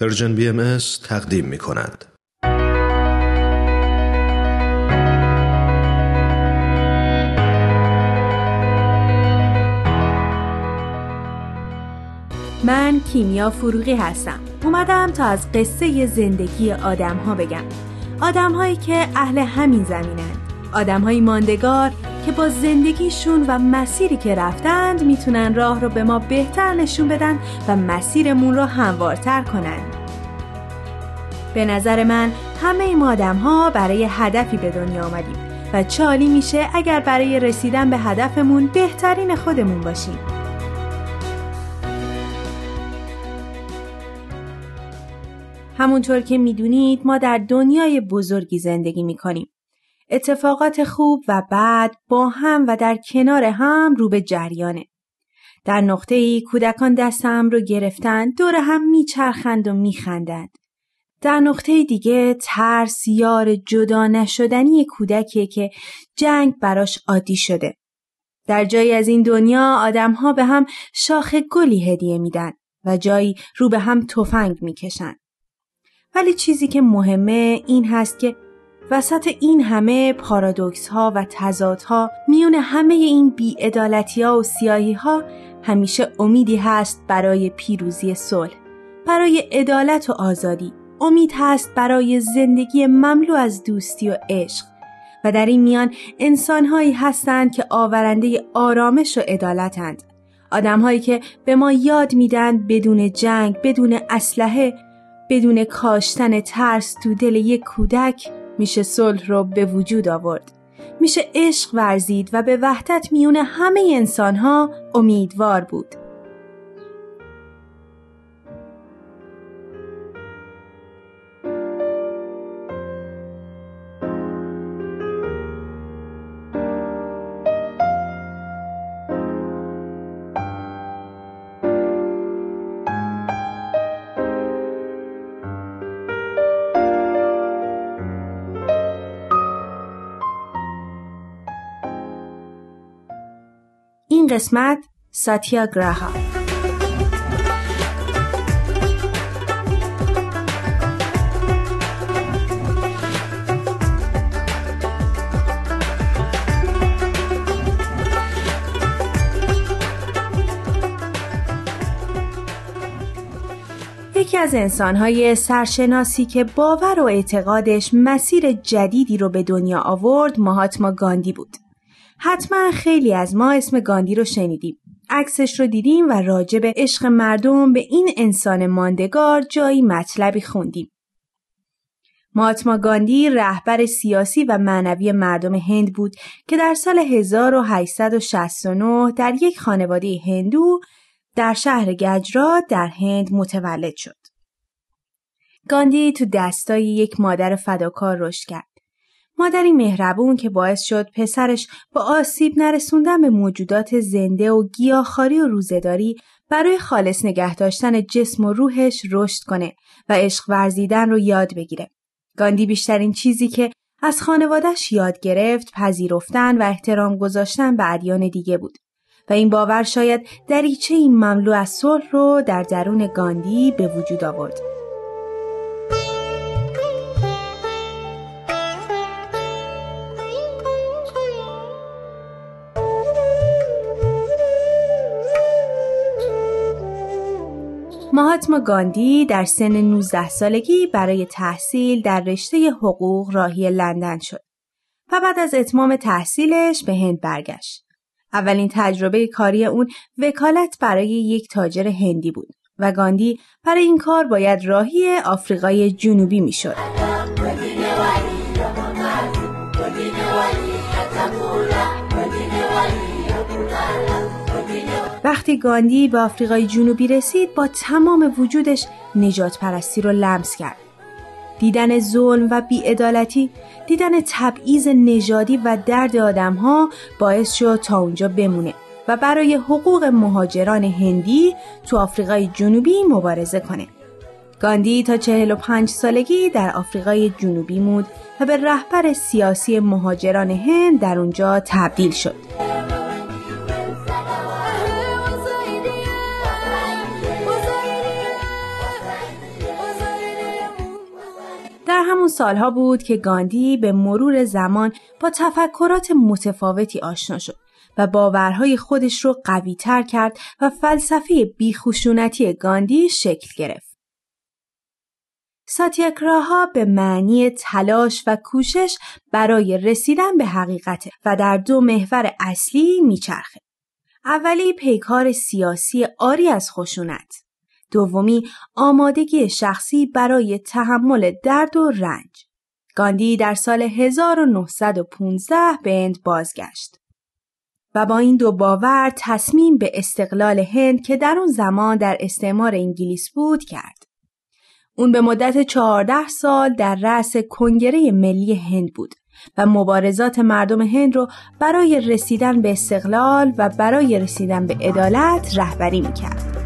Persian BM تقدیم می کند. من کیمیا فروغی هستم. اومدم تا از قصه زندگی آدم ها بگم. آدم هایی که اهل همین زمینن. آدم های ماندگار که با زندگیشون و مسیری که رفتند می‌تونن راه رو به ما بهتر نشون بدن و مسیرمون رو هموارتر کنن. به نظر من همه این آدم ها برای هدفی به دنیا آمدیم و چالی میشه اگر برای رسیدن به هدفمون بهترین خودمون باشیم. همونطور که می‌دونید ما در دنیای بزرگی زندگی می‌کنیم. اتفاقات خوب و بد با هم و در کنار هم رو به جریانه. در نقطه ای کودکان دست هم رو گرفتن دور هم میچرخند و میخندند. در نقطه دیگه ترس یار جدا نشدنی کودکیه که جنگ براش عادی شده. در جایی از این دنیا آدمها به هم شاخ گلی هدیه میدن و جایی رو به هم تفنگ می‌کشن. ولی چیزی که مهمه این هست که وسط این همه پارادوکس ها و تضاد ها میون همه این بیعدالتی ها و سیاهی ها همیشه امیدی هست برای پیروزی صلح برای عدالت و آزادی. امید هست برای زندگی مملو از دوستی و عشق. و در این میان انسانهایی هستند که آورنده آرامش و عدالتند آدمهایی که به ما یاد میدن بدون جنگ بدون اسلحه بدون کاشتن ترس تو دل یک کودک میشه صلح رو به وجود آورد. میشه عشق ورزید و به وحدت میون همه انسانها امیدوار بود. قسمت ساتیا گراها یکی از انسانهای سرشناسی که باور و اعتقادش مسیر جدیدی رو به دنیا آورد مهاتما گاندی بود. حتما خیلی از ما اسم گاندی رو شنیدیم. عکسش رو دیدیم و راجع به عشق مردم به این انسان ماندگار جایی مطلبی خوندیم. ماتما گاندی رهبر سیاسی و معنوی مردم هند بود که در سال 1869 در یک خانواده هندو در شهر گجرات در هند متولد شد. گاندی تو دستای یک مادر فداکار رشد کرد. مادری مهربون که باعث شد پسرش با آسیب نرسوندن به موجودات زنده و گیاهخواری و روزهداری برای خالص نگه داشتن جسم و روحش رشد کنه و عشق ورزیدن رو یاد بگیره. گاندی بیشترین چیزی که از خانوادش یاد گرفت پذیرفتن و احترام گذاشتن به ادیان دیگه بود و این باور شاید دریچه این مملو از صلح رو در درون گاندی به وجود آورد. مهاتما گاندی در سن 19 سالگی برای تحصیل در رشته حقوق راهی لندن شد و بعد از اتمام تحصیلش به هند برگشت. اولین تجربه کاری اون وکالت برای یک تاجر هندی بود و گاندی برای این کار باید راهی آفریقای جنوبی می‌شد. وقتی گاندی به آفریقای جنوبی رسید با تمام وجودش نجات پرستی رو لمس کرد. دیدن ظلم و بیعدالتی، دیدن تبعیض نژادی و درد آدمها باعث شد تا اونجا بمونه و برای حقوق مهاجران هندی تو آفریقای جنوبی مبارزه کنه. گاندی تا 45 سالگی در آفریقای جنوبی مود و به رهبر سیاسی مهاجران هند در اونجا تبدیل شد. همون سالها بود که گاندی به مرور زمان با تفکرات متفاوتی آشنا شد و باورهای خودش رو قوی تر کرد و فلسفه بیخشونتی گاندی شکل گرفت. ساتیاکراها به معنی تلاش و کوشش برای رسیدن به حقیقت و در دو محور اصلی میچرخه. اولی پیکار سیاسی آری از خشونت. دومی آمادگی شخصی برای تحمل درد و رنج. گاندی در سال 1915 به هند بازگشت. و با این دو باور تصمیم به استقلال هند که در اون زمان در استعمار انگلیس بود کرد. اون به مدت 14 سال در رأس کنگره ملی هند بود و مبارزات مردم هند رو برای رسیدن به استقلال و برای رسیدن به عدالت رهبری می‌کرد.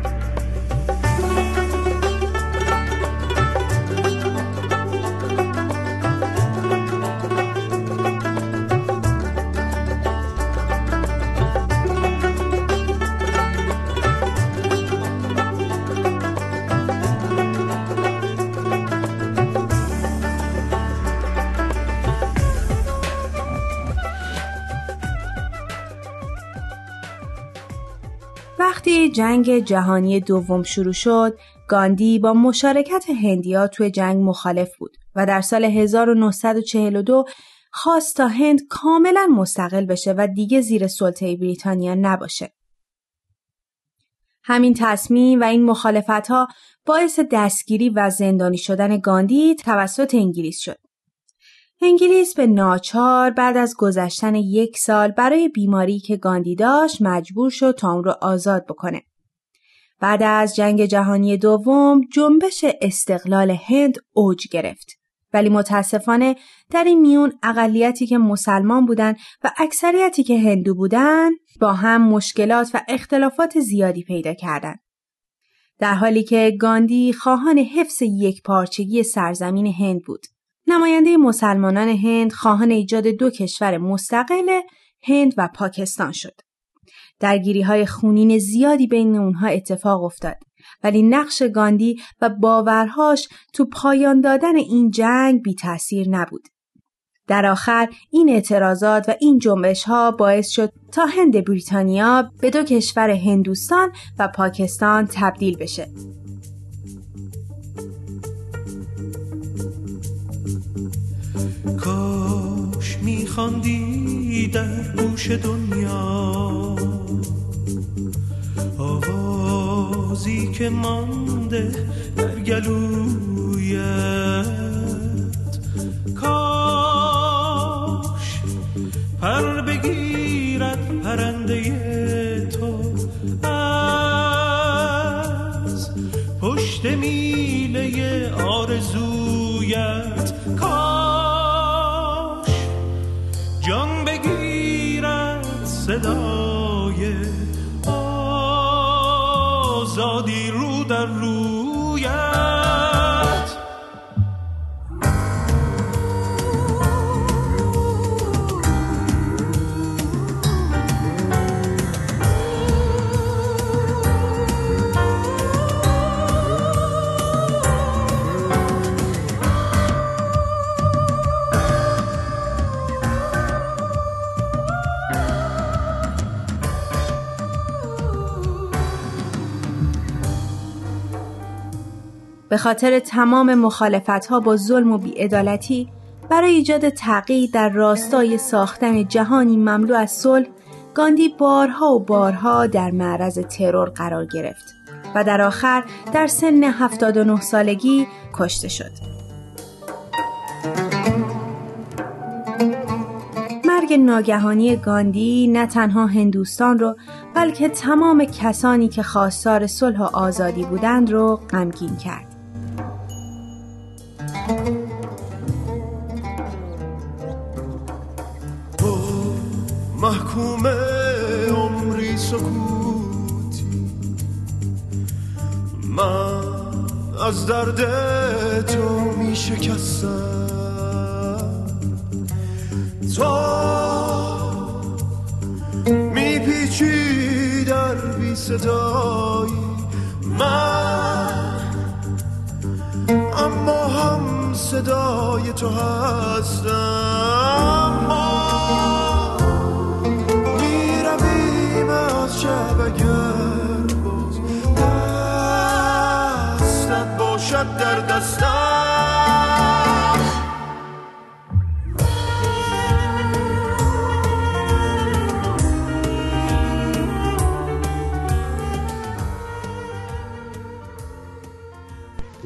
جنگ جهانی دوم شروع شد، گاندی با مشارکت هندیا توی جنگ مخالف بود و در سال 1942 خواست تا هند کاملا مستقل بشه و دیگه زیر سلطه بریتانیا نباشه. همین تصمیم و این مخالفت ها باعث دستگیری و زندانی شدن گاندی توسط انگلیس شد. انگلیس به ناچار بعد از گذشتن یک سال برای بیماری که گاندی داشت مجبور شد تا اون آزاد بکنه. بعد از جنگ جهانی دوم جنبش استقلال هند اوج گرفت. ولی متاسفانه در این میون اقلیتی که مسلمان بودند و اکثریتی که هندو بودند با هم مشکلات و اختلافات زیادی پیدا کردند. در حالی که گاندی خواهان حفظ یک پارچگی سرزمین هند بود. نماینده مسلمانان هند خواهان ایجاد دو کشور مستقل هند و پاکستان شد. درگیری های خونین زیادی بین اونها اتفاق افتاد ولی نقش گاندی و باورهاش تو پایان دادن این جنگ بی تاثیر نبود. در آخر این اعتراضات و این جنبش ها باعث شد تا هند بریتانیا به دو کشور هندوستان و پاکستان تبدیل بشه. میخواندی در گوش دنیا. آوازی که مانده در گلویت. کاش پر بگیرد پرنده به خاطر تمام مخالفت ها با ظلم و بیعدالتی برای ایجاد تغییر در راستای ساختن جهانی مملو از صلح گاندی بارها و بارها در معرض ترور قرار گرفت و در آخر در سن 79 سالگی کشته شد. مرگ ناگهانی گاندی نه تنها هندوستان رو بلکه تمام کسانی که خواستار صلح و آزادی بودند رو غمگین کرد. محکوم عمری سکوتی من از درد تو می شکستم تو می پیچی در بی صدایی صدای تو هستم. ما می‌رویم از شب اگر باز دستت باشد در دستم.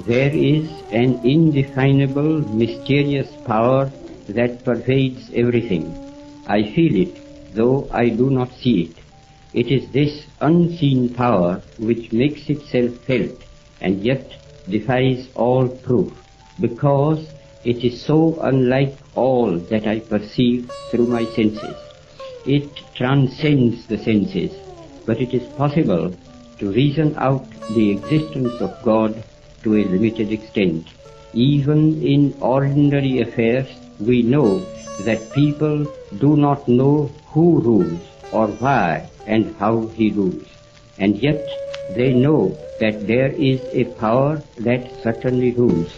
There is an indefinable, mysterious power that pervades everything. I feel it, though I do not see it. It is this unseen power which makes itself felt and yet defies all proof, because it is so unlike all that I perceive through my senses. It transcends the senses, but it is possible to reason out the existence of God to a limited extent. Even in ordinary affairs, we know that people do not know who rules or why and how he rules. And yet they know that there is a power that certainly rules.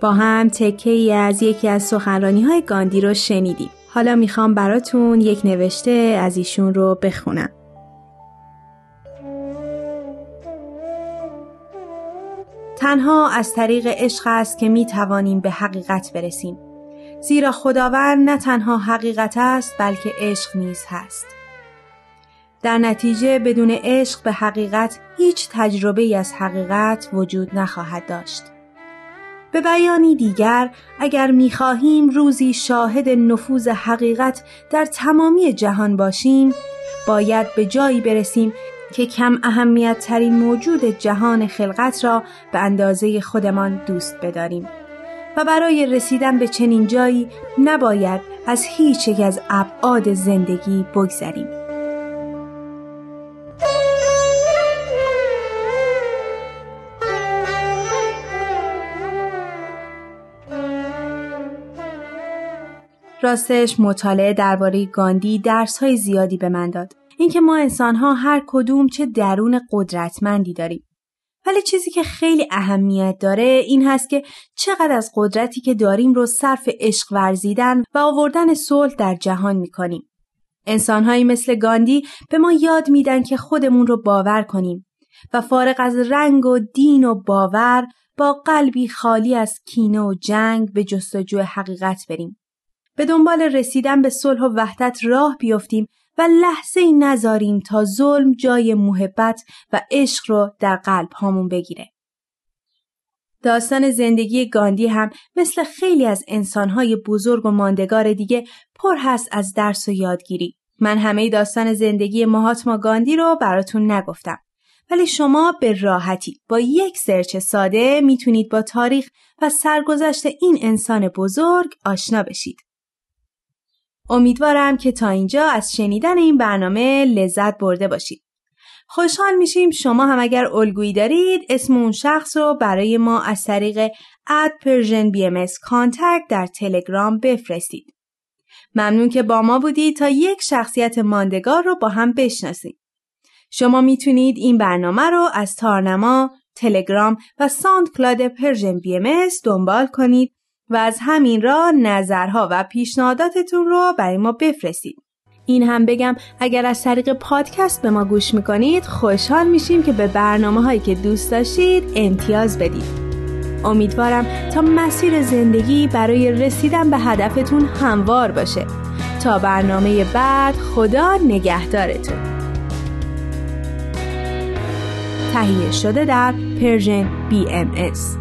با هم تکه ای از یکی از سخنرانی های گاندی رو شنیدیم. حالا می‌خوام براتون یک نوشته از ایشون رو بخونم. تنها از طریق عشق است که می توانیم به حقیقت برسیم. زیرا خداوند نه تنها حقیقت است بلکه عشق نیز هست. در نتیجه بدون عشق به حقیقت هیچ تجربه از حقیقت وجود نخواهد داشت. به بیانی دیگر اگر می‌خواهیم روزی شاهد نفوذ حقیقت در تمامی جهان باشیم باید به جایی برسیم که کم اهمیت ترین موجود جهان خلقت را به اندازه خودمان دوست بداریم و برای رسیدن به چنین جایی نباید از هیچ یک از ابعاد زندگی بگذریم. راستش مطالعه درباره گاندی درس های زیادی به من داد. اینکه ما انسان ها هر کدوم چه درون قدرتمندی داریم. ولی چیزی که خیلی اهمیت داره این هست که چقدر از قدرتی که داریم رو صرف عشق ورزیدن و آوردن صلح در جهان می‌کنیم. انسانهایی مثل گاندی به ما یاد میدن که خودمون رو باور کنیم و فارغ از رنگ و دین و باور با قلبی خالی از کینه و جنگ به جستجوی حقیقت بریم. به دنبال رسیدن به صلح و وحدت راه بیفتیم و لحظه ای نذاریم تا ظلم جای محبت و عشق رو در قلب هامون بگیره. داستان زندگی گاندی هم مثل خیلی از انسانهای بزرگ و ماندگار دیگه پر هست از درس و یادگیری. من همه داستان زندگی مهاتما گاندی رو براتون نگفتم. ولی شما به راحتی با یک سرچ ساده می‌تونید با تاریخ و سرگذشت این انسان بزرگ آشنا بشید. امیدوارم که تا اینجا از شنیدن این برنامه لذت برده باشید. خوشحال میشیم شما هم اگر الگویی دارید اسم اون شخص رو برای ما از طریق at Persian BM در تلگرام بفرستید. ممنون که با ما بودید تا یک شخصیت ماندگار رو با هم بشناسید. شما می‌تونید این برنامه رو از تارنما، تلگرام و SoundCloud Persian BM دنبال کنید و از همین راه نظرها و پیشنهاداتتون رو برای ما بفرستید. این هم بگم اگر از طریق پادکست به ما گوش می‌کنید خوشحال میشیم که به برنامه هایی که دوست داشتید امتیاز بدید. امیدوارم تا مسیر زندگی برای رسیدن به هدفتون هموار باشه. تا برنامه بعد خدا نگهدارتون. تهیه شده در پرژن BMS